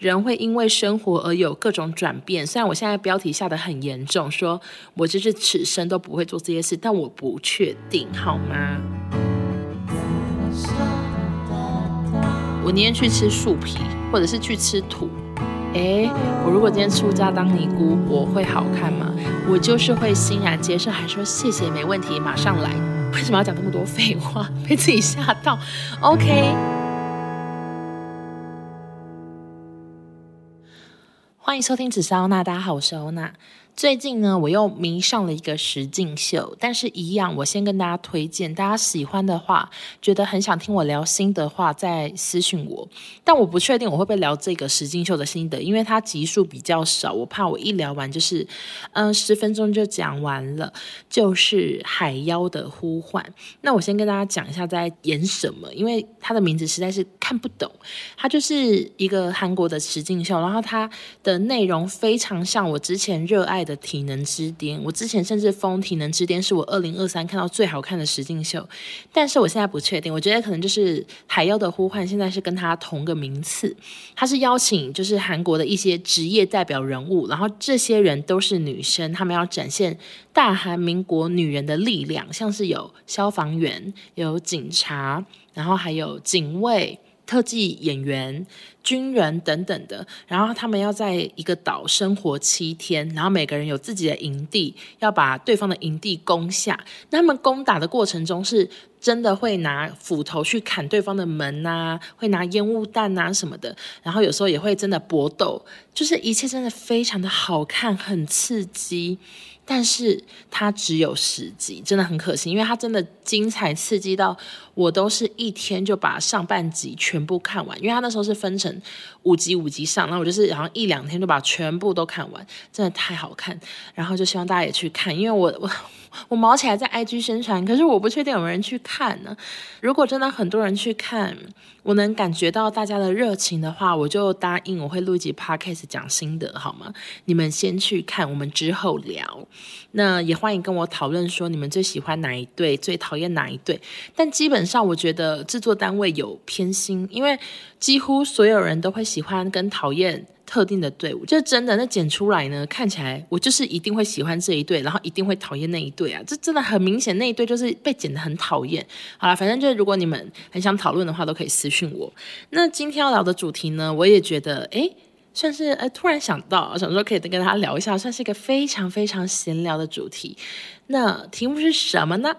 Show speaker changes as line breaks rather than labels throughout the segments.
人会因为生活而有各种转变。虽然我现在标题下得很严重，说我就是此生都不会做这些事，但我不确定，好吗？我宁愿去吃树皮，或者是去吃土。诶，我如果今天出家当尼姑，我会好看吗？我就是会欣然接受，还说谢谢，没问题，马上来。为什么要讲那么多废话？被自己吓到。OK，欢迎收听紫砂欧娜，大家好，我是欧娜。最近呢，我又迷上了一个实境秀，但是一样，我先跟大家推荐，大家喜欢的话，觉得很想听我聊心得的话，再私信我。但我不确定我会不会聊这个实境秀的心得，因为它集数比较少，我怕我一聊完就是，嗯，十分钟就讲完了。就是《海妖的呼唤》，那我先跟大家讲一下在演什么，因为它的名字实在是看不懂。它就是一个韩国的实境秀，然后它的内容非常像我之前热爱的。的体能之巅，我之前甚至封体能之巅是我二零二三看到最好看的实境秀，但是我现在不确定，我觉得可能就是《海妖的呼唤》现在是跟他同个名次，他是邀请就是韩国的一些职业代表人物，然后这些人都是女生，他们要展现大韩民国女人的力量，像是有消防员、有警察，然后还有警卫。特技演员、军人等等的，然后他们要在一个岛生活七天，然后每个人有自己的营地，要把对方的营地攻下。那他们攻打的过程中，是真的会拿斧头去砍对方的门啊，会拿烟雾弹啊什么的，然后有时候也会真的搏斗，就是一切真的非常的好看，很刺激。但是它只有十集，真的很可惜，因为它真的精彩刺激到我都是一天就把上半集全部看完，因为他那时候是分成五集五集上，那我就是好像一两天就把全部都看完，真的太好看，然后就希望大家也去看，因为我我。我毛起来在 IG 宣传，可是我不确定有没有人去看呢。如果真的很多人去看，我能感觉到大家的热情的话，我就答应我会录一集 Podcast 讲心得，好吗？你们先去看，我们之后聊。那也欢迎跟我讨论说你们最喜欢哪一对，最讨厌哪一对。但基本上我觉得制作单位有偏心，因为几乎所有人都会喜欢跟讨厌。特定的队伍，就真的那剪出来呢，看起来我就是一定会喜欢这一队，然后一定会讨厌那一队啊，这真的很明显，那一队就是被剪得很讨厌。好了，反正就是如果你们很想讨论的话，都可以私讯我。那今天要聊的主题呢，我也觉得诶，算是呃突然想到，想说可以跟大家聊一下，算是一个非常非常闲聊的主题。那题目是什么呢？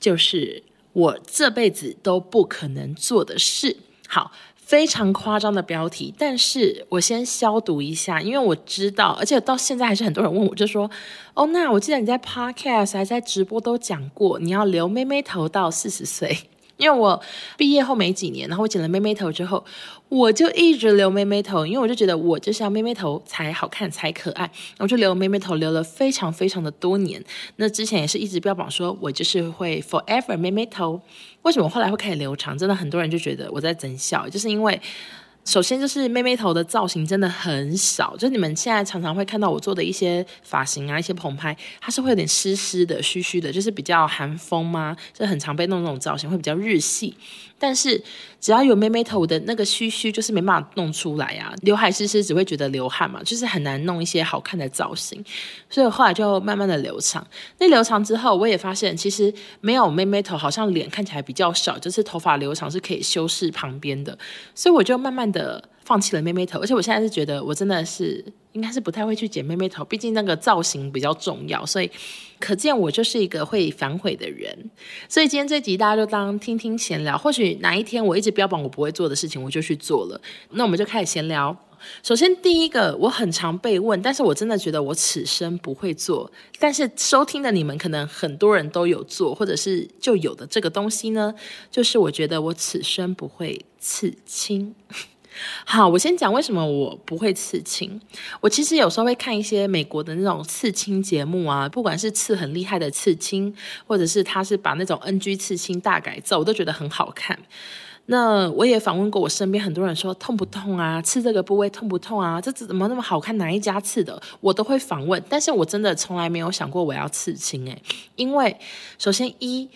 就是我这辈子都不可能做的事。好。非常夸张的标题，但是我先消毒一下，因为我知道，而且到现在还是很多人问我，就说：“哦，那我记得你在 Podcast 还在直播都讲过，你要留妹妹头到四十岁。”因为我毕业后没几年，然后我剪了妹妹头之后，我就一直留妹妹头，因为我就觉得我就是要妹妹头才好看才可爱，我就留妹妹头留了非常非常的多年。那之前也是一直标榜说我就是会 forever 妹妹头。为什么后来会开始留长？真的很多人就觉得我在增笑，就是因为。首先就是妹妹头的造型真的很少，就你们现在常常会看到我做的一些发型啊，一些棚拍，它是会有点湿湿的、虚虚的，就是比较韩风嘛，就很常被弄那种造型，会比较日系。但是只要有妹妹头的那个须须，就是没办法弄出来啊。刘海湿湿只会觉得流汗嘛，就是很难弄一些好看的造型。所以后来就慢慢的留长。那留长之后，我也发现其实没有妹妹头，好像脸看起来比较小，就是头发留长是可以修饰旁边的。所以我就慢慢的。放弃了妹妹头，而且我现在是觉得我真的是应该是不太会去剪妹妹头，毕竟那个造型比较重要，所以可见我就是一个会反悔的人。所以今天这集大家就当听听闲聊，或许哪一天我一直标榜我不会做的事情，我就去做了。那我们就开始闲聊。首先第一个，我很常被问，但是我真的觉得我此生不会做，但是收听的你们可能很多人都有做，或者是就有的这个东西呢，就是我觉得我此生不会刺青。好，我先讲为什么我不会刺青。我其实有时候会看一些美国的那种刺青节目啊，不管是刺很厉害的刺青，或者是他是把那种 NG 刺青大改造，我都觉得很好看。那我也访问过我身边很多人说痛不痛啊？刺这个部位痛不痛啊？这怎么那么好看？哪一家刺的？我都会访问，但是我真的从来没有想过我要刺青诶，因为首先一。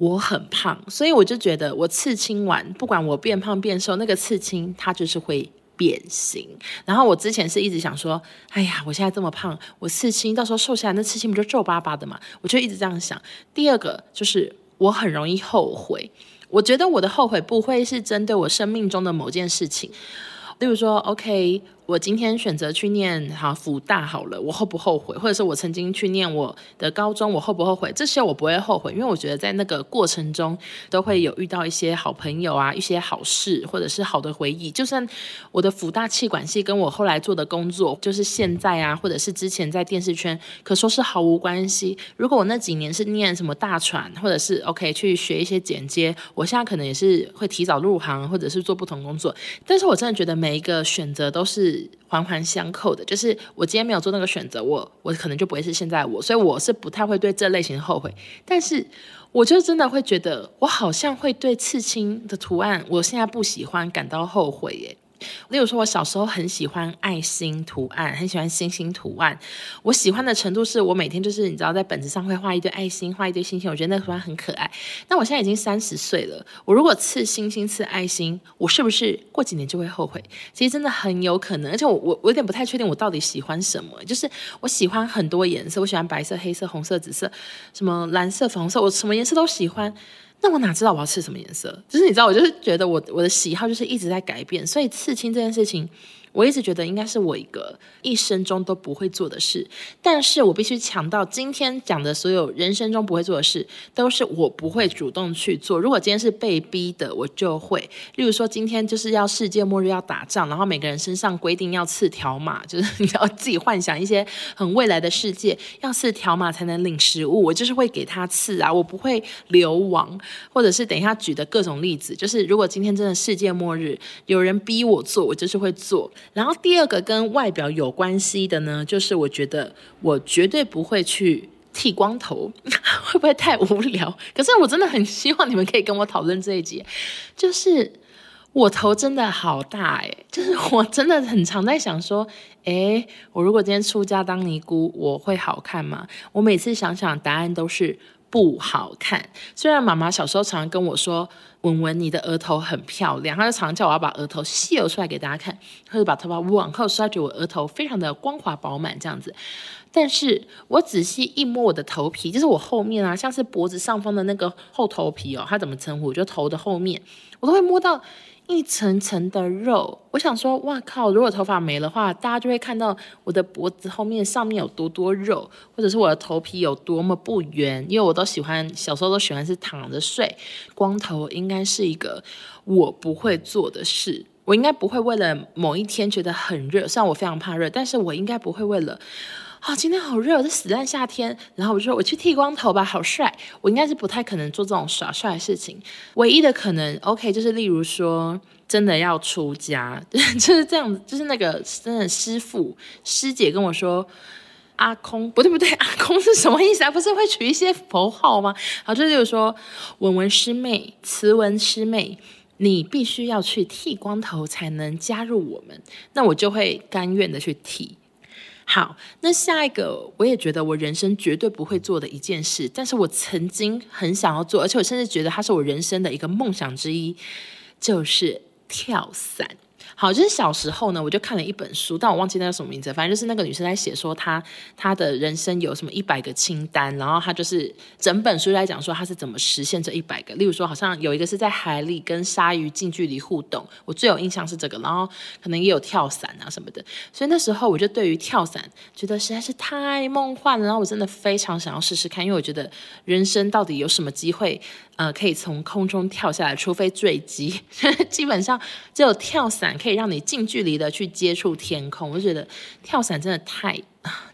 我很胖，所以我就觉得我刺青完，不管我变胖变瘦，那个刺青它就是会变形。然后我之前是一直想说，哎呀，我现在这么胖，我刺青到时候瘦下来，那刺青不就皱巴巴的嘛？我就一直这样想。第二个就是我很容易后悔，我觉得我的后悔不会是针对我生命中的某件事情，例如说，OK。我今天选择去念好辅大好了，我后不后悔？或者是我曾经去念我的高中，我后不后悔？这些我不会后悔，因为我觉得在那个过程中都会有遇到一些好朋友啊，一些好事，或者是好的回忆。就算我的福大气管系跟我后来做的工作，就是现在啊，或者是之前在电视圈，可说是毫无关系。如果我那几年是念什么大船，或者是 OK 去学一些剪接，我现在可能也是会提早入行，或者是做不同工作。但是我真的觉得每一个选择都是。环环相扣的，就是我今天没有做那个选择，我我可能就不会是现在我，所以我是不太会对这类型后悔。但是，我就真的会觉得，我好像会对刺青的图案，我现在不喜欢，感到后悔耶。例如说，我小时候很喜欢爱心图案，很喜欢星星图案。我喜欢的程度是我每天就是你知道，在本子上会画一堆爱心，画一堆星星。我觉得那图案很可爱。那我现在已经三十岁了，我如果刺星星、刺爱心，我是不是过几年就会后悔？其实真的很有可能。而且我我我有点不太确定我到底喜欢什么。就是我喜欢很多颜色，我喜欢白色、黑色、红色、紫色，什么蓝色、粉红色，我什么颜色都喜欢。那我哪知道我要刺什么颜色？就是你知道，我就是觉得我我的喜好就是一直在改变，所以刺青这件事情。我一直觉得应该是我一个一生中都不会做的事，但是我必须强调，今天讲的所有人生中不会做的事，都是我不会主动去做。如果今天是被逼的，我就会。例如说，今天就是要世界末日要打仗，然后每个人身上规定要刺条码，就是你要自己幻想一些很未来的世界，要刺条码才能领食物，我就是会给他刺啊，我不会流亡，或者是等一下举的各种例子，就是如果今天真的世界末日，有人逼我做，我就是会做。然后第二个跟外表有关系的呢，就是我觉得我绝对不会去剃光头，会不会太无聊？可是我真的很希望你们可以跟我讨论这一集，就是我头真的好大诶，就是我真的很常在想说，诶，我如果今天出家当尼姑，我会好看吗？我每次想想，答案都是。不好看。虽然妈妈小时候常常跟我说：“文文，你的额头很漂亮。”她就常常叫我要把额头秀出来给大家看，或者把头发往后梳，觉得我额头非常的光滑饱满这样子。但是我仔细一摸我的头皮，就是我后面啊，像是脖子上方的那个后头皮哦，它怎么称呼？就头的后面，我都会摸到。一层层的肉，我想说，哇靠！如果头发没了的话，大家就会看到我的脖子后面上面有多多肉，或者是我的头皮有多么不圆。因为我都喜欢，小时候都喜欢是躺着睡，光头应该是一个我不会做的事。我应该不会为了某一天觉得很热，虽然我非常怕热，但是我应该不会为了。啊、今天好热，这死烂夏天。然后我就说，我去剃光头吧，好帅。我应该是不太可能做这种耍帅的事情。唯一的可能，OK，就是例如说，真的要出家，就是这样子，就是那个真的师父师姐跟我说，阿空不对不对，阿空是什么意思啊？不是会取一些佛号吗？好，就是说，文文师妹、慈文师妹，你必须要去剃光头才能加入我们，那我就会甘愿的去剃。好，那下一个我也觉得我人生绝对不会做的一件事，但是我曾经很想要做，而且我甚至觉得它是我人生的一个梦想之一，就是跳伞。好，就是小时候呢，我就看了一本书，但我忘记那个什么名字。反正就是那个女生在写说她她的人生有什么一百个清单，然后她就是整本书在讲说她是怎么实现这一百个。例如说，好像有一个是在海里跟鲨鱼近距离互动，我最有印象是这个。然后可能也有跳伞啊什么的。所以那时候我就对于跳伞觉得实在是太梦幻了，然后我真的非常想要试试看，因为我觉得人生到底有什么机会？呃，可以从空中跳下来，除非坠机，基本上只有跳伞可以让你近距离的去接触天空。我觉得跳伞真的太，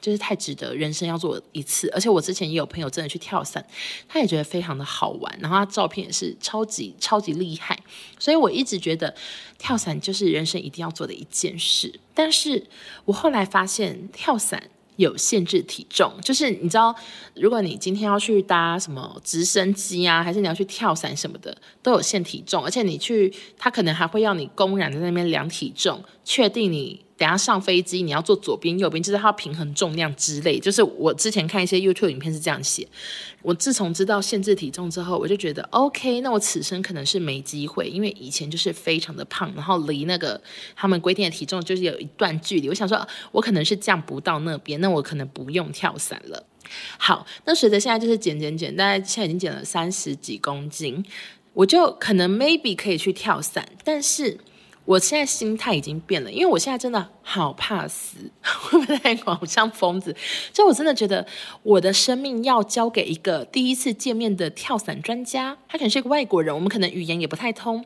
就是太值得人生要做一次。而且我之前也有朋友真的去跳伞，他也觉得非常的好玩，然后他照片也是超级超级厉害。所以我一直觉得跳伞就是人生一定要做的一件事。但是我后来发现跳伞。有限制体重，就是你知道，如果你今天要去搭什么直升机啊，还是你要去跳伞什么的，都有限体重，而且你去，他可能还会要你公然在那边量体重，确定你等下上飞机你要坐左边右边，就是它平衡重量之类。就是我之前看一些 YouTube 影片是这样写。我自从知道限制体重之后，我就觉得 OK，那我此生可能是没机会，因为以前就是非常的胖，然后离那个他们规定的体重就是有一段距离。我想说，我可能是降不到那边，那我可能不用跳伞了。好，那随着现在就是减减减，大概现在已经减了三十几公斤，我就可能 maybe 可以去跳伞，但是我现在心态已经变了，因为我现在真的好怕死，会不会太好像疯子？就我真的觉得我的生命要交给一个第一次见面的跳伞专家，他可能是一个外国人，我们可能语言也不太通。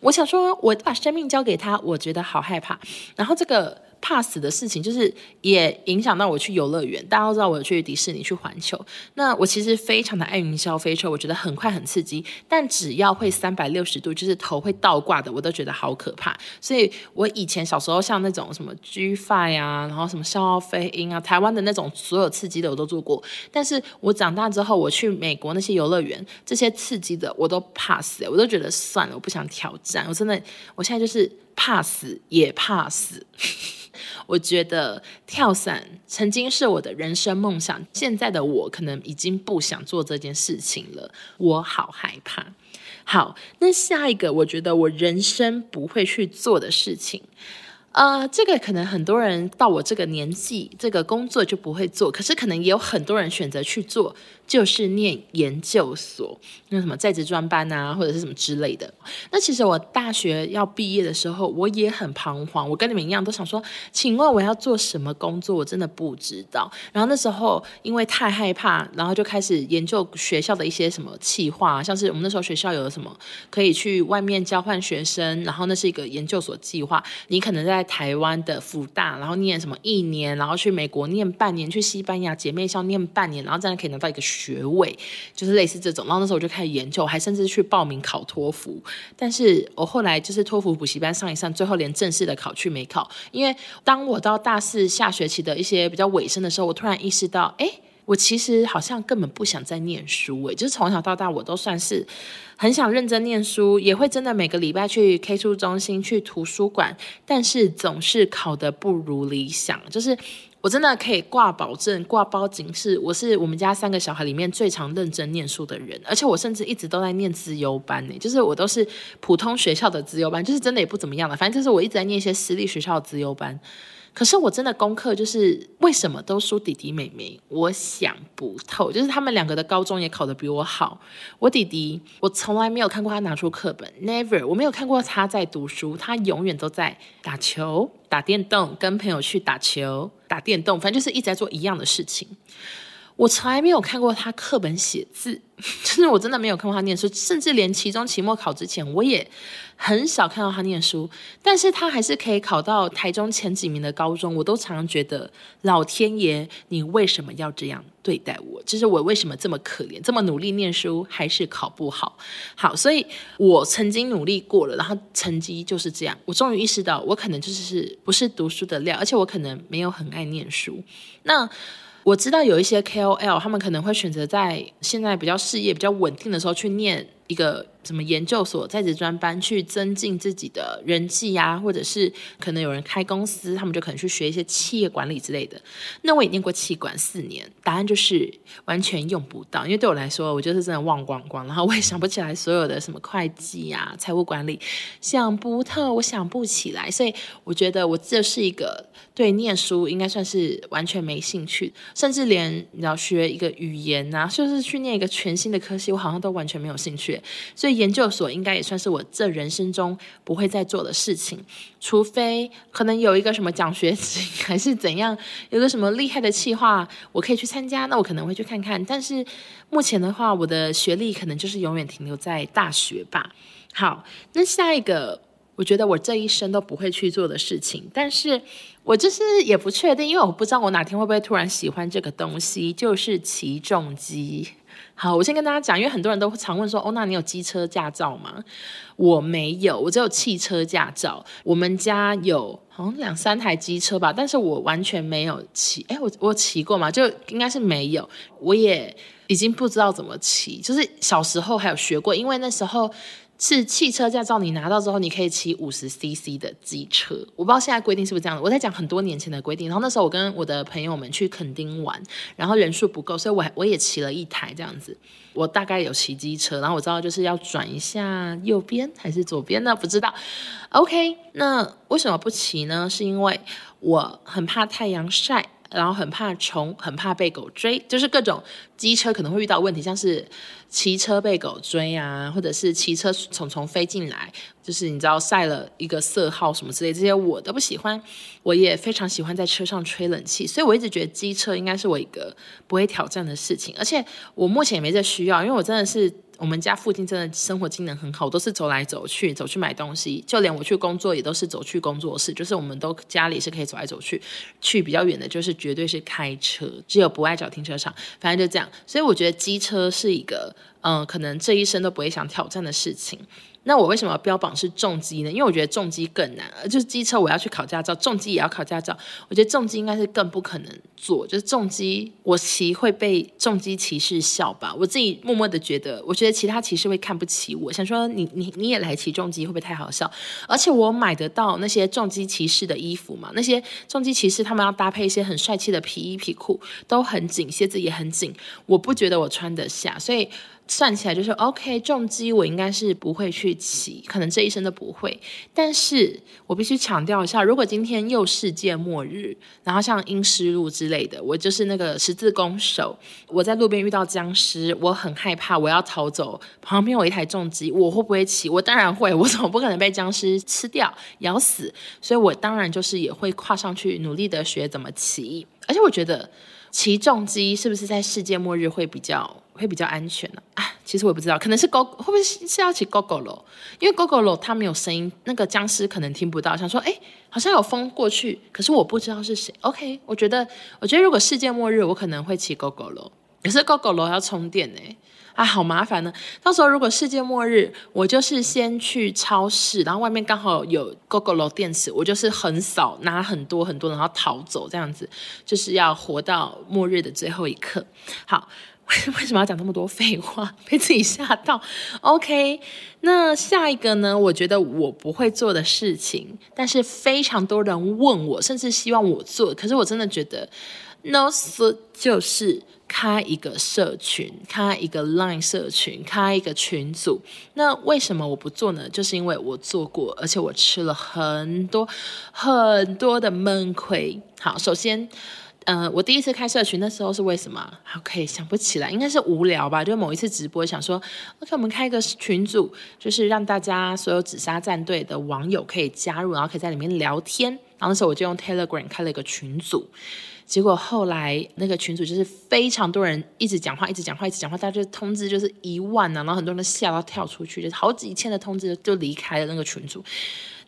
我想说，我把生命交给他，我觉得好害怕。然后这个。怕死的事情，就是也影响到我去游乐园。大家都知道我去迪士尼、去环球。那我其实非常的爱云霄飞车，我觉得很快很刺激。但只要会三百六十度，就是头会倒挂的，我都觉得好可怕。所以我以前小时候像那种什么 G5 啊，然后什么笑傲飞鹰啊，台湾的那种所有刺激的我都做过。但是我长大之后，我去美国那些游乐园，这些刺激的我都怕死，我都觉得算了，我不想挑战。我真的，我现在就是怕死也怕死。我觉得跳伞曾经是我的人生梦想，现在的我可能已经不想做这件事情了，我好害怕。好，那下一个，我觉得我人生不会去做的事情。呃，这个可能很多人到我这个年纪，这个工作就不会做。可是可能也有很多人选择去做，就是念研究所，那什么在职专班啊，或者是什么之类的。那其实我大学要毕业的时候，我也很彷徨。我跟你们一样，都想说，请问我要做什么工作？我真的不知道。然后那时候因为太害怕，然后就开始研究学校的一些什么企划，像是我们那时候学校有什么可以去外面交换学生，然后那是一个研究所计划，你可能在。台湾的福大，然后念什么一年，然后去美国念半年，去西班牙姐妹校念半年，然后这样可以拿到一个学学位，就是类似这种。然后那时候我就开始研究，还甚至去报名考托福。但是我后来就是托福补习班上一上，最后连正式的考去没考。因为当我到大四下学期的一些比较尾声的时候，我突然意识到，哎。我其实好像根本不想再念书，诶，就是从小到大我都算是很想认真念书，也会真的每个礼拜去 K 书中心、去图书馆，但是总是考得不如理想。就是我真的可以挂保证、挂包警示，我是我们家三个小孩里面最常认真念书的人，而且我甚至一直都在念资优班呢，就是我都是普通学校的资优班，就是真的也不怎么样了，反正就是我一直在念一些私立学校的资优班。可是我真的功课就是为什么都输弟弟妹妹，我想不透。就是他们两个的高中也考得比我好，我弟弟我从来没有看过他拿出课本，never，我没有看过他在读书，他永远都在打球、打电动，跟朋友去打球、打电动，反正就是一直在做一样的事情。我从来没有看过他课本写字，就是我真的没有看过他念书，甚至连期中、期末考之前，我也很少看到他念书。但是他还是可以考到台中前几名的高中，我都常常觉得老天爷，你为什么要这样对待我？就是我为什么这么可怜，这么努力念书还是考不好？好，所以我曾经努力过了，然后成绩就是这样。我终于意识到，我可能就是不是读书的料，而且我可能没有很爱念书。那。我知道有一些 KOL，他们可能会选择在现在比较事业比较稳定的时候去念一个什么研究所在职专班，去增进自己的人际呀、啊，或者是可能有人开公司，他们就可能去学一些企业管理之类的。那我也念过企管四年，答案就是完全用不到，因为对我来说，我就是真的忘光光，然后我也想不起来所有的什么会计啊、财务管理，想不透，我想不起来，所以我觉得我这是一个。对念书应该算是完全没兴趣，甚至连你要学一个语言啊，就是去念一个全新的科系，我好像都完全没有兴趣。所以研究所应该也算是我这人生中不会再做的事情，除非可能有一个什么奖学金还是怎样，有个什么厉害的计划，我可以去参加，那我可能会去看看。但是目前的话，我的学历可能就是永远停留在大学吧。好，那下一个。我觉得我这一生都不会去做的事情，但是我就是也不确定，因为我不知道我哪天会不会突然喜欢这个东西，就是起重机。好，我先跟大家讲，因为很多人都常问说，哦，那你有机车驾照吗？我没有，我只有汽车驾照。我们家有好像两三台机车吧，但是我完全没有骑。诶，我我骑过吗？就应该是没有，我也已经不知道怎么骑。就是小时候还有学过，因为那时候。是汽车驾照，你拿到之后，你可以骑五十 CC 的机车。我不知道现在规定是不是这样的。我在讲很多年前的规定。然后那时候我跟我的朋友们去垦丁玩，然后人数不够，所以我我也骑了一台这样子。我大概有骑机车，然后我知道就是要转一下右边还是左边呢？不知道。OK，那为什么不骑呢？是因为我很怕太阳晒。然后很怕虫，很怕被狗追，就是各种机车可能会遇到问题，像是骑车被狗追啊，或者是骑车虫虫飞进来，就是你知道晒了一个色号什么之类，这些我都不喜欢。我也非常喜欢在车上吹冷气，所以我一直觉得机车应该是我一个不会挑战的事情，而且我目前也没这需要，因为我真的是。我们家附近真的生活机能很好，我都是走来走去，走去买东西，就连我去工作也都是走去工作室，就是我们都家里是可以走来走去，去比较远的，就是绝对是开车，只有不爱找停车场，反正就这样。所以我觉得机车是一个，嗯、可能这一生都不会想挑战的事情。那我为什么要标榜是重机呢？因为我觉得重机更难，就是机车我要去考驾照，重机也要考驾照。我觉得重机应该是更不可能做，就是重机我骑会被重机骑士笑吧。我自己默默的觉得，我觉得其他骑士会看不起我，想说你你你也来骑重机会不会太好笑？而且我买得到那些重机骑士的衣服嘛，那些重机骑士他们要搭配一些很帅气的皮衣皮裤，都很紧，鞋子也很紧，我不觉得我穿得下，所以。算起来就是 OK，重机我应该是不会去骑，可能这一生都不会。但是我必须强调一下，如果今天又世界末日，然后像阴尸路之类的，我就是那个十字弓手，我在路边遇到僵尸，我很害怕，我要逃走，旁边有一台重机，我会不会骑？我当然会，我总不可能被僵尸吃掉、咬死，所以我当然就是也会跨上去，努力的学怎么骑。而且我觉得骑重机是不是在世界末日会比较？会比较安全呢啊，其实我也不知道，可能是 Go 会不会是要骑 Gogoro，因为 Gogoro 它没有声音，那个僵尸可能听不到。想说，哎，好像有风过去，可是我不知道是谁。OK，我觉得，我觉得如果世界末日，我可能会骑 Gogoro，可是 GoGo 楼要充电呢，啊，好麻烦呢。到时候如果世界末日，我就是先去超市，然后外面刚好有 GoGo 楼电池，我就是横扫拿很多很多，然后逃走，这样子就是要活到末日的最后一刻。好。为什么要讲那么多废话？被自己吓到。OK，那下一个呢？我觉得我不会做的事情，但是非常多人问我，甚至希望我做。可是我真的觉得，no 就是开一个社群，开一个 Line 社群，开一个群组。那为什么我不做呢？就是因为我做过，而且我吃了很多很多的闷亏。好，首先。嗯、呃，我第一次开社群那时候是为什么？OK，想不起来，应该是无聊吧。就某一次直播，想说，OK，我们开一个群组，就是让大家所有紫砂战队的网友可以加入，然后可以在里面聊天。然后那时候我就用 Telegram 开了一个群组，结果后来那个群组就是非常多人一直讲话，一直讲话，一直讲话，大家就通知就是一万啊，然后很多人都吓到跳出去，就是好几千的通知就离开了那个群组。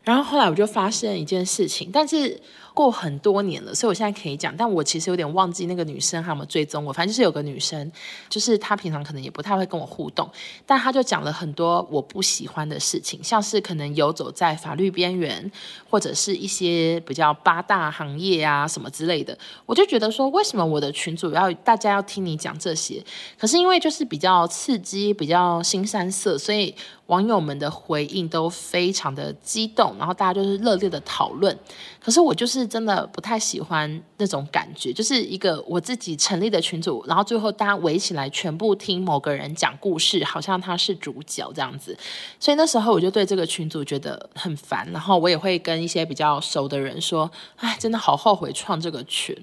然后后来我就发现一件事情，但是。过很多年了，所以我现在可以讲，但我其实有点忘记那个女生还有没有追踪我。反正就是有个女生，就是她平常可能也不太会跟我互动，但她就讲了很多我不喜欢的事情，像是可能游走在法律边缘，或者是一些比较八大行业啊什么之类的。我就觉得说，为什么我的群主要大家要听你讲这些？可是因为就是比较刺激，比较腥膻色，所以网友们的回应都非常的激动，然后大家就是热烈的讨论。可是我就是真的不太喜欢那种感觉，就是一个我自己成立的群组，然后最后大家围起来全部听某个人讲故事，好像他是主角这样子。所以那时候我就对这个群组觉得很烦，然后我也会跟一些比较熟的人说：“哎，真的好后悔创这个群。”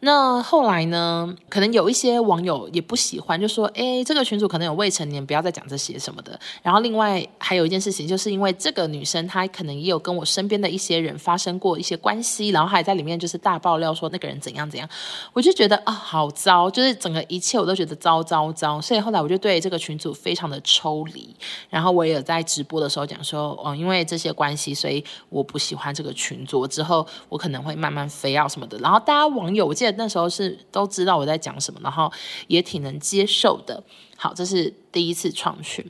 那后来呢？可能有一些网友也不喜欢，就说：“哎，这个群主可能有未成年，不要再讲这些什么的。”然后另外还有一件事情，就是因为这个女生她可能也有跟我身边的一些人发生过一些关系，然后还在里面就是大爆料说那个人怎样怎样，我就觉得啊，好糟，就是整个一切我都觉得糟糟糟。所以后来我就对这个群组非常的抽离。然后我也有在直播的时候讲说：“哦，因为这些关系，所以我不喜欢这个群组。之后我可能会慢慢飞啊什么的。”然后大家网友我见那时候是都知道我在讲什么，然后也挺能接受的。好，这是第一次创群，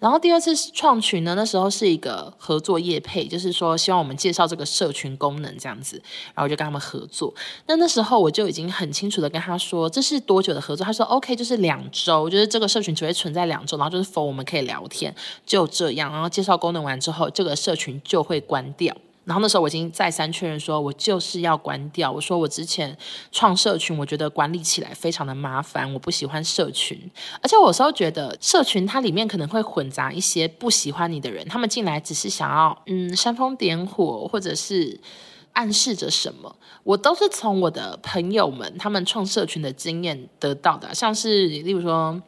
然后第二次创群呢，那时候是一个合作业配，就是说希望我们介绍这个社群功能这样子，然后就跟他们合作。那那时候我就已经很清楚的跟他说，这是多久的合作？他说 OK，就是两周，就是这个社群只会存在两周，然后就是 for 我们可以聊天，就这样。然后介绍功能完之后，这个社群就会关掉。然后那时候我已经再三确认说，我就是要关掉。我说我之前创社群，我觉得管理起来非常的麻烦，我不喜欢社群。而且我有时候觉得社群它里面可能会混杂一些不喜欢你的人，他们进来只是想要嗯煽风点火，或者是暗示着什么。我都是从我的朋友们他们创社群的经验得到的，像是例如说。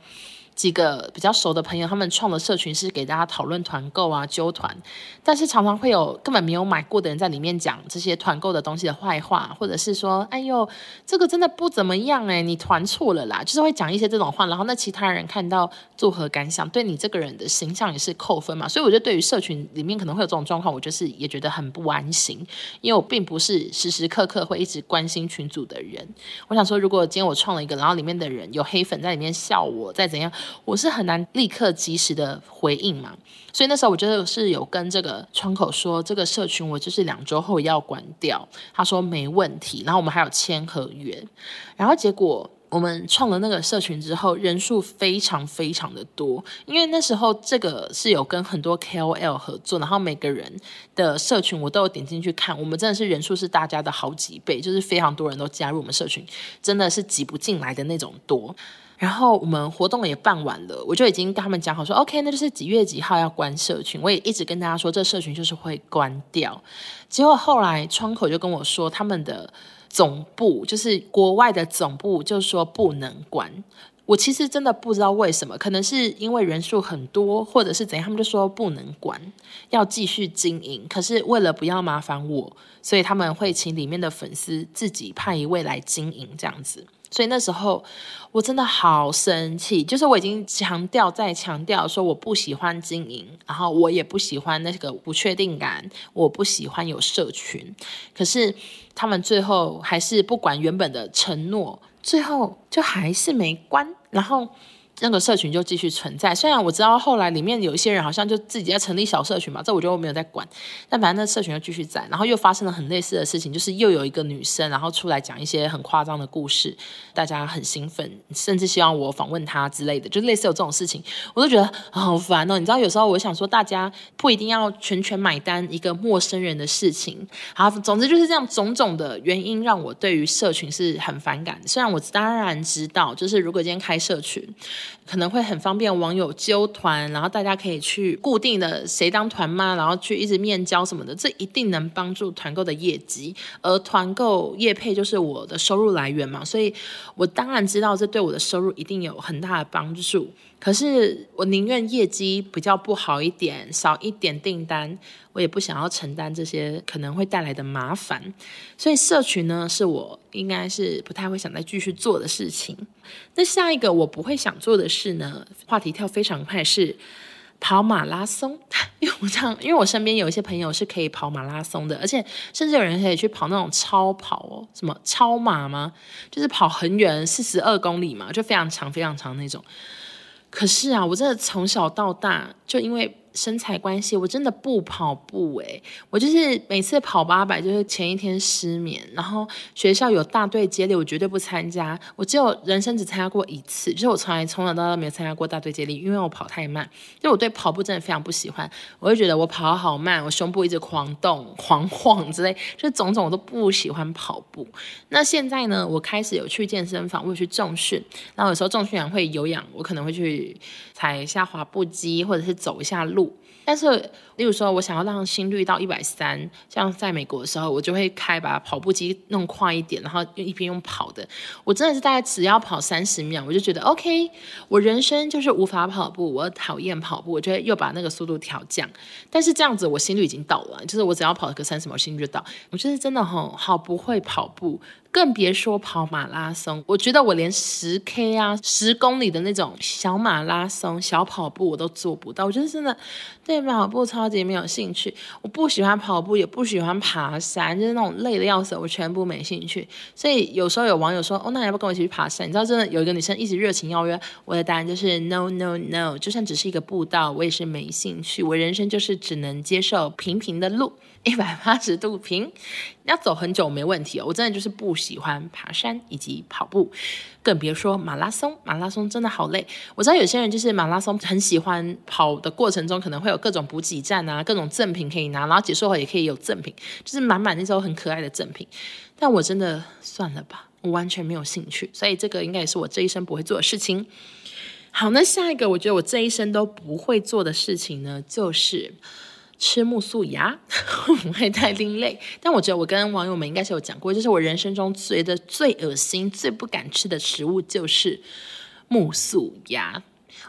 几个比较熟的朋友，他们创的社群是给大家讨论团购啊、揪团，但是常常会有根本没有买过的人在里面讲这些团购的东西的坏话，或者是说：“哎呦，这个真的不怎么样哎，你团错了啦。”就是会讲一些这种话，然后那其他人看到作何感想？对你这个人的形象也是扣分嘛。所以我觉得对于社群里面可能会有这种状况，我就是也觉得很不安心，因为我并不是时时刻刻会一直关心群组的人。我想说，如果今天我创了一个，然后里面的人有黑粉在里面笑我，再怎样。我是很难立刻及时的回应嘛，所以那时候我觉得是有跟这个窗口说，这个社群我就是两周后要关掉，他说没问题，然后我们还有签合约，然后结果我们创了那个社群之后，人数非常非常的多，因为那时候这个是有跟很多 KOL 合作，然后每个人的社群我都有点进去看，我们真的是人数是大家的好几倍，就是非常多人都加入我们社群，真的是挤不进来的那种多。然后我们活动也办完了，我就已经跟他们讲好说，OK，那就是几月几号要关社群。我也一直跟大家说，这社群就是会关掉。结果后来窗口就跟我说，他们的总部就是国外的总部，就说不能关。我其实真的不知道为什么，可能是因为人数很多，或者是怎样，他们就说不能关，要继续经营。可是为了不要麻烦我，所以他们会请里面的粉丝自己派一位来经营这样子。所以那时候我真的好生气，就是我已经强调再强调说我不喜欢经营，然后我也不喜欢那个不确定感，我不喜欢有社群。可是他们最后还是不管原本的承诺，最后就还是没关，然后。那个社群就继续存在，虽然我知道后来里面有一些人好像就自己在成立小社群嘛，这我就没有在管。但反正那社群就继续在，然后又发生了很类似的事情，就是又有一个女生然后出来讲一些很夸张的故事，大家很兴奋，甚至希望我访问她之类的，就类似有这种事情，我都觉得好烦哦。你知道有时候我想说，大家不一定要全权买单一个陌生人的事情，好，总之就是这样种种的原因让我对于社群是很反感。虽然我当然知道，就是如果今天开社群。可能会很方便网友揪团，然后大家可以去固定的谁当团妈，然后去一直面交什么的，这一定能帮助团购的业绩。而团购业配就是我的收入来源嘛，所以我当然知道这对我的收入一定有很大的帮助。可是我宁愿业绩比较不好一点，少一点订单，我也不想要承担这些可能会带来的麻烦。所以社群呢，是我应该是不太会想再继续做的事情。那下一个我不会想做的事呢，话题跳非常快，是跑马拉松。因为我这样，因为我身边有一些朋友是可以跑马拉松的，而且甚至有人可以去跑那种超跑哦，什么超马吗？就是跑很远，四十二公里嘛，就非常长非常长那种。可是啊，我真的从小到大就因为。身材关系，我真的不跑步诶，我就是每次跑八百，就是前一天失眠，然后学校有大队接力，我绝对不参加。我只有人生只参加过一次，就是我从来从小到大没有参加过大队接力，因为我跑太慢。就我对跑步真的非常不喜欢，我就觉得我跑好慢，我胸部一直狂动、狂晃之类，就种种我都不喜欢跑步。那现在呢，我开始有去健身房，我有去重训，然后有时候重训完会有氧，我可能会去踩一下滑步机，或者是走一下路。但是，例如说，我想要让心率到一百三，像在美国的时候，我就会开把跑步机弄快一点，然后一边用跑的。我真的是大概只要跑三十秒，我就觉得 OK。我人生就是无法跑步，我讨厌跑步，我就会又把那个速度调降。但是这样子，我心率已经到了，就是我只要跑个三十秒，心率就到。我就是真的很好不会跑步，更别说跑马拉松。我觉得我连十 K 啊、十公里的那种小马拉松、小跑步我都做不到。我觉得真的对跑步超级没有兴趣。我不喜欢跑步，也不喜欢爬山，就是那种累的要死，我全部没兴趣。所以有时候有网友说：“哦，那你要不要跟我一起去爬山？”你知道，真的有一个女生一直热情邀约，我的答案就是 “No No No”。就算只是一个步道，我也是没兴趣。我人生就是只能接受平平的路。一百八十度平，要走很久没问题哦。我真的就是不喜欢爬山以及跑步，更别说马拉松。马拉松真的好累。我知道有些人就是马拉松很喜欢跑的过程中，可能会有各种补给站啊，各种赠品可以拿，然后结束后也可以有赠品，就是满满那种很可爱的赠品。但我真的算了吧，我完全没有兴趣，所以这个应该也是我这一生不会做的事情。好，那下一个我觉得我这一生都不会做的事情呢，就是。吃木素牙 会不会太另类？但我觉得我跟网友们应该是有讲过，就是我人生中觉得最恶心、最不敢吃的食物就是木素牙。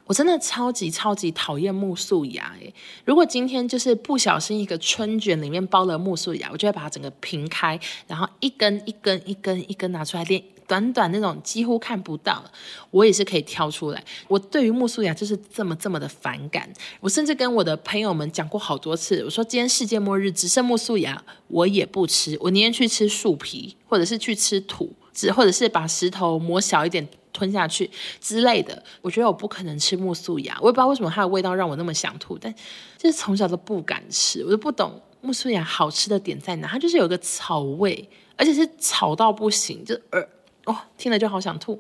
我真的超级超级讨厌木素牙诶，如果今天就是不小心一个春卷里面包了木素牙，我就会把它整个平开，然后一根一根一根一根拿出来练。短短那种几乎看不到，我也是可以挑出来。我对于木素雅就是这么这么的反感。我甚至跟我的朋友们讲过好多次，我说今天世界末日只剩木素雅，我也不吃，我宁愿去吃树皮，或者是去吃土，只或者是把石头磨小一点吞下去之类的。我觉得我不可能吃木素芽，我也不知道为什么它的味道让我那么想吐，但就是从小都不敢吃，我就不懂木素芽好吃的点在哪，它就是有个草味，而且是草到不行，就呃。听了就好想吐。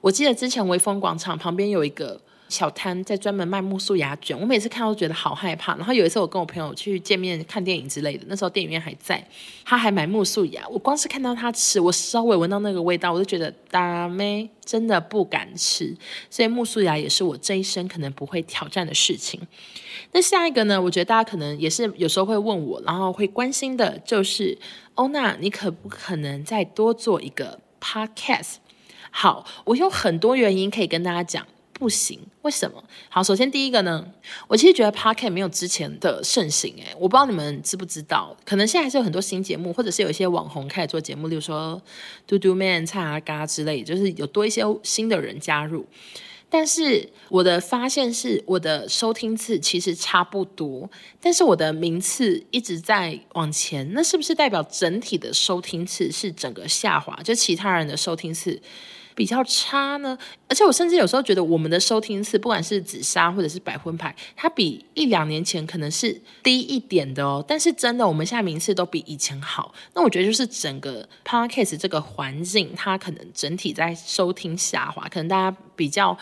我记得之前微风广场旁边有一个小摊，在专门卖木素牙卷。我每次看到都觉得好害怕。然后有一次我跟我朋友去见面看电影之类的，那时候电影院还在，他还买木素牙。我光是看到他吃，我稍微闻到那个味道，我就觉得大妹真的不敢吃。所以木素牙也是我这一生可能不会挑战的事情。那下一个呢？我觉得大家可能也是有时候会问我，然后会关心的就是，欧娜，你可不可能再多做一个？Podcast，好，我有很多原因可以跟大家讲，不行，为什么？好，首先第一个呢，我其实觉得 Podcast 没有之前的盛行，诶，我不知道你们知不知道，可能现在还是有很多新节目，或者是有一些网红开始做节目，例如说嘟嘟 man、蔡阿嘎之类，就是有多一些新的人加入。但是我的发现是，我的收听次其实差不多，但是我的名次一直在往前，那是不是代表整体的收听次是整个下滑？就其他人的收听次比较差呢？而且我甚至有时候觉得，我们的收听次，不管是紫砂或者是百分牌，它比一两年前可能是低一点的哦。但是真的，我们现在名次都比以前好。那我觉得就是整个 Podcast 这个环境，它可能整体在收听下滑，可能大家比较。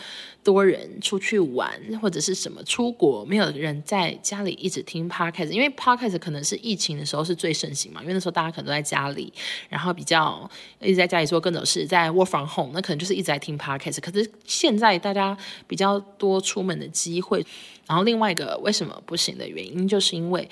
多人出去玩或者是什么出国，没有人在家里一直听 podcast，因为 podcast 可能是疫情的时候是最盛行嘛，因为那时候大家可能都在家里，然后比较一直在家里做各种事，在 work from home，那可能就是一直在听 podcast。可是现在大家比较多出门的机会，然后另外一个为什么不行的原因，就是因为。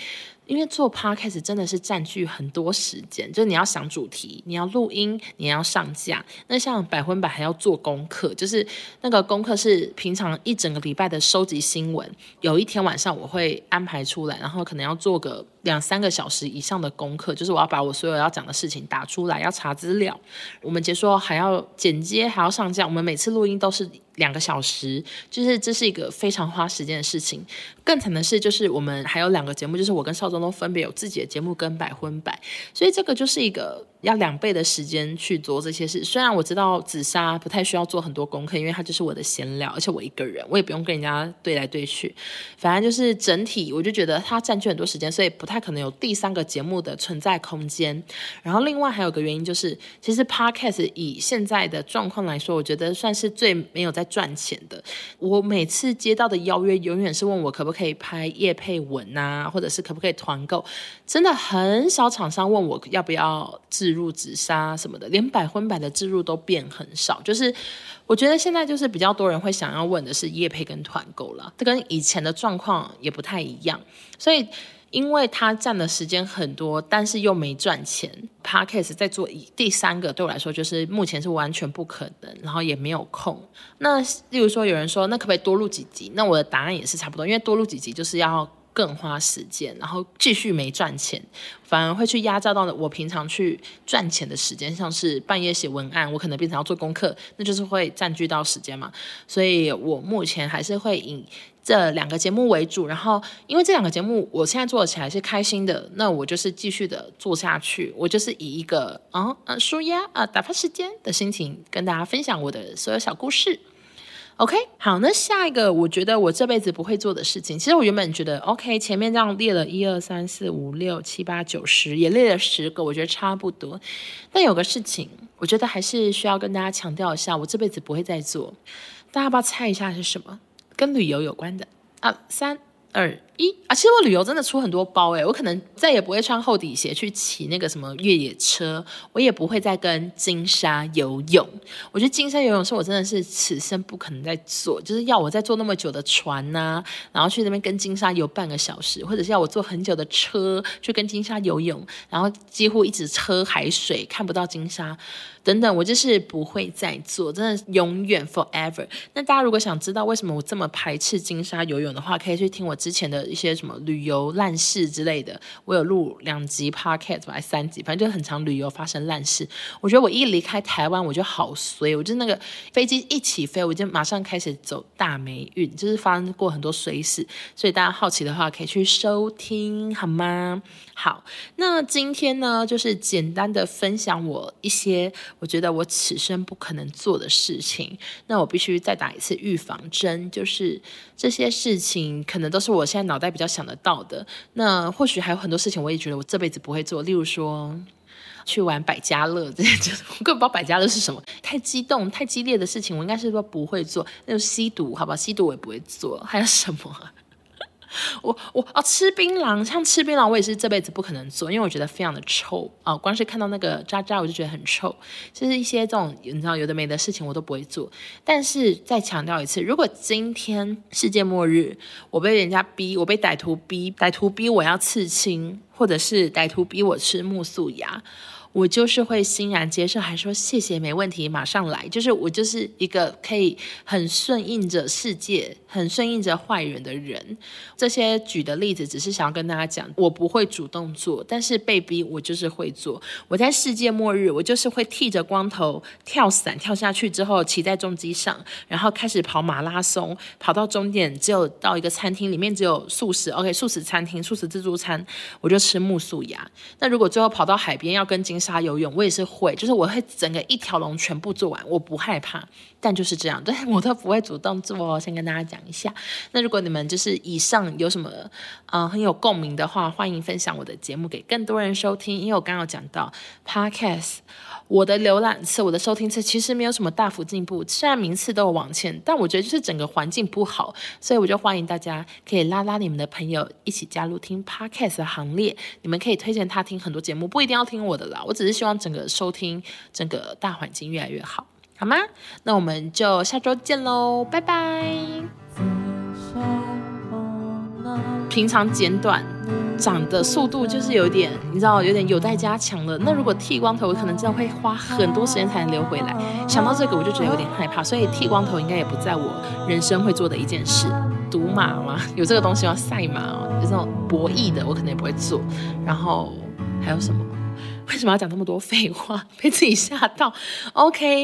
因为做 podcast 真的是占据很多时间，就是你要想主题，你要录音，你要上架。那像百分百还要做功课，就是那个功课是平常一整个礼拜的收集新闻，有一天晚上我会安排出来，然后可能要做个两三个小时以上的功课，就是我要把我所有要讲的事情打出来，要查资料。我们结束后还要剪接，还要上架。我们每次录音都是。两个小时，就是这是一个非常花时间的事情。更惨的是，就是我们还有两个节目，就是我跟邵宗都分别有自己的节目跟百分百，所以这个就是一个。要两倍的时间去做这些事。虽然我知道紫砂不太需要做很多功课，因为它就是我的闲聊，而且我一个人，我也不用跟人家对来对去。反正就是整体，我就觉得它占据很多时间，所以不太可能有第三个节目的存在空间。然后另外还有个原因就是，其实 Podcast 以现在的状况来说，我觉得算是最没有在赚钱的。我每次接到的邀约，永远是问我可不可以拍业配文啊，或者是可不可以团购。真的很少厂商问我要不要自入紫砂什么的，连百分百的置入都变很少。就是我觉得现在就是比较多人会想要问的是叶配跟团购了，这跟以前的状况也不太一样。所以因为它占的时间很多，但是又没赚钱，Podcast 在做第三个对我来说就是目前是完全不可能，然后也没有空。那例如说有人说那可不可以多录几集？那我的答案也是差不多，因为多录几集就是要。更花时间，然后继续没赚钱，反而会去压榨到我平常去赚钱的时间，像是半夜写文案，我可能变成要做功课，那就是会占据到时间嘛。所以我目前还是会以这两个节目为主，然后因为这两个节目我现在做起来是开心的，那我就是继续的做下去，我就是以一个啊啊舒压啊打发时间的心情跟大家分享我的所有小故事。OK，好，那下一个我觉得我这辈子不会做的事情，其实我原本觉得 OK，前面这样列了一二三四五六七八九十，也列了十个，我觉得差不多。但有个事情，我觉得还是需要跟大家强调一下，我这辈子不会再做。大家要不要猜一下是什么？跟旅游有关的啊？三二。一啊，其实我旅游真的出很多包诶，我可能再也不会穿厚底鞋去骑那个什么越野车，我也不会再跟金沙游泳。我觉得金沙游泳是我真的是此生不可能再做，就是要我再坐那么久的船呐、然后去那边跟金沙游半个小时，或者是要我坐很久的车去跟金沙游泳，然后几乎一直喝海水看不到金沙等等，我就是不会再做，真的永远 forever。那大家如果想知道为什么我这么排斥金沙游泳的话，可以去听我之前的。一些什么旅游烂事之类的，我有录两集 podcast 吧，还三集，反正就很常旅游发生烂事。我觉得我一离开台湾，我就好衰，我就那个飞机一起飞，我就马上开始走大霉运，就是发生过很多衰事。所以大家好奇的话，可以去收听好吗？好，那今天呢，就是简单的分享我一些我觉得我此生不可能做的事情。那我必须再打一次预防针，就是这些事情可能都是我现在脑脑袋比较想得到的。那或许还有很多事情，我也觉得我这辈子不会做，例如说去玩百家乐这些，就是我根本不知道百家乐是什么，太激动、太激烈的事情，我应该是说不会做。那就吸毒，好吧，吸毒我也不会做。还有什么？我我啊，吃槟榔，像吃槟榔，我也是这辈子不可能做，因为我觉得非常的臭啊、光是看到那个渣渣，我就觉得很臭。就是一些这种你知道有的没的事情，我都不会做。但是再强调一次，如果今天世界末日，我被人家逼，我被歹徒逼，歹徒逼我要刺青，或者是歹徒逼我吃木素牙。我就是会欣然接受，还说谢谢，没问题，马上来。就是我就是一个可以很顺应着世界、很顺应着坏人的人。这些举的例子只是想要跟大家讲，我不会主动做，但是被逼我就是会做。我在世界末日，我就是会剃着光头跳伞跳下去之后，骑在重机上，然后开始跑马拉松，跑到终点只有到一个餐厅里面只有素食，OK，素食餐厅、素食自助餐，我就吃木素芽。那如果最后跑到海边要跟金沙游泳，我也是会，就是我会整个一条龙全部做完，我不害怕，但就是这样，对，我都不会主动做哦。先跟大家讲一下，那如果你们就是以上有什么啊、很有共鸣的话，欢迎分享我的节目给更多人收听，因为我刚刚有讲到 Podcast。我的浏览次，我的收听次其实没有什么大幅进步，虽然名次都有往前，但我觉得就是整个环境不好，所以我就欢迎大家可以拉拉你们的朋友一起加入听 Podcast 的行列。你们可以推荐他听很多节目，不一定要听我的啦，我只是希望整个收听整个大环境越来越好，好吗？那我们就下周见喽，拜拜。平常剪短。长的速度就是有点，你知道，有点有待加强了。那如果剃光头，我可能真的会花很多时间才能留回来。想到这个，我就觉得有点害怕，所以剃光头应该也不在我人生会做的一件事。赌马吗？有这个东西吗？赛马哦，就这种博弈的，我可能也不会做。然后还有什么？为什么要讲那么多废话？被自己吓到。OK。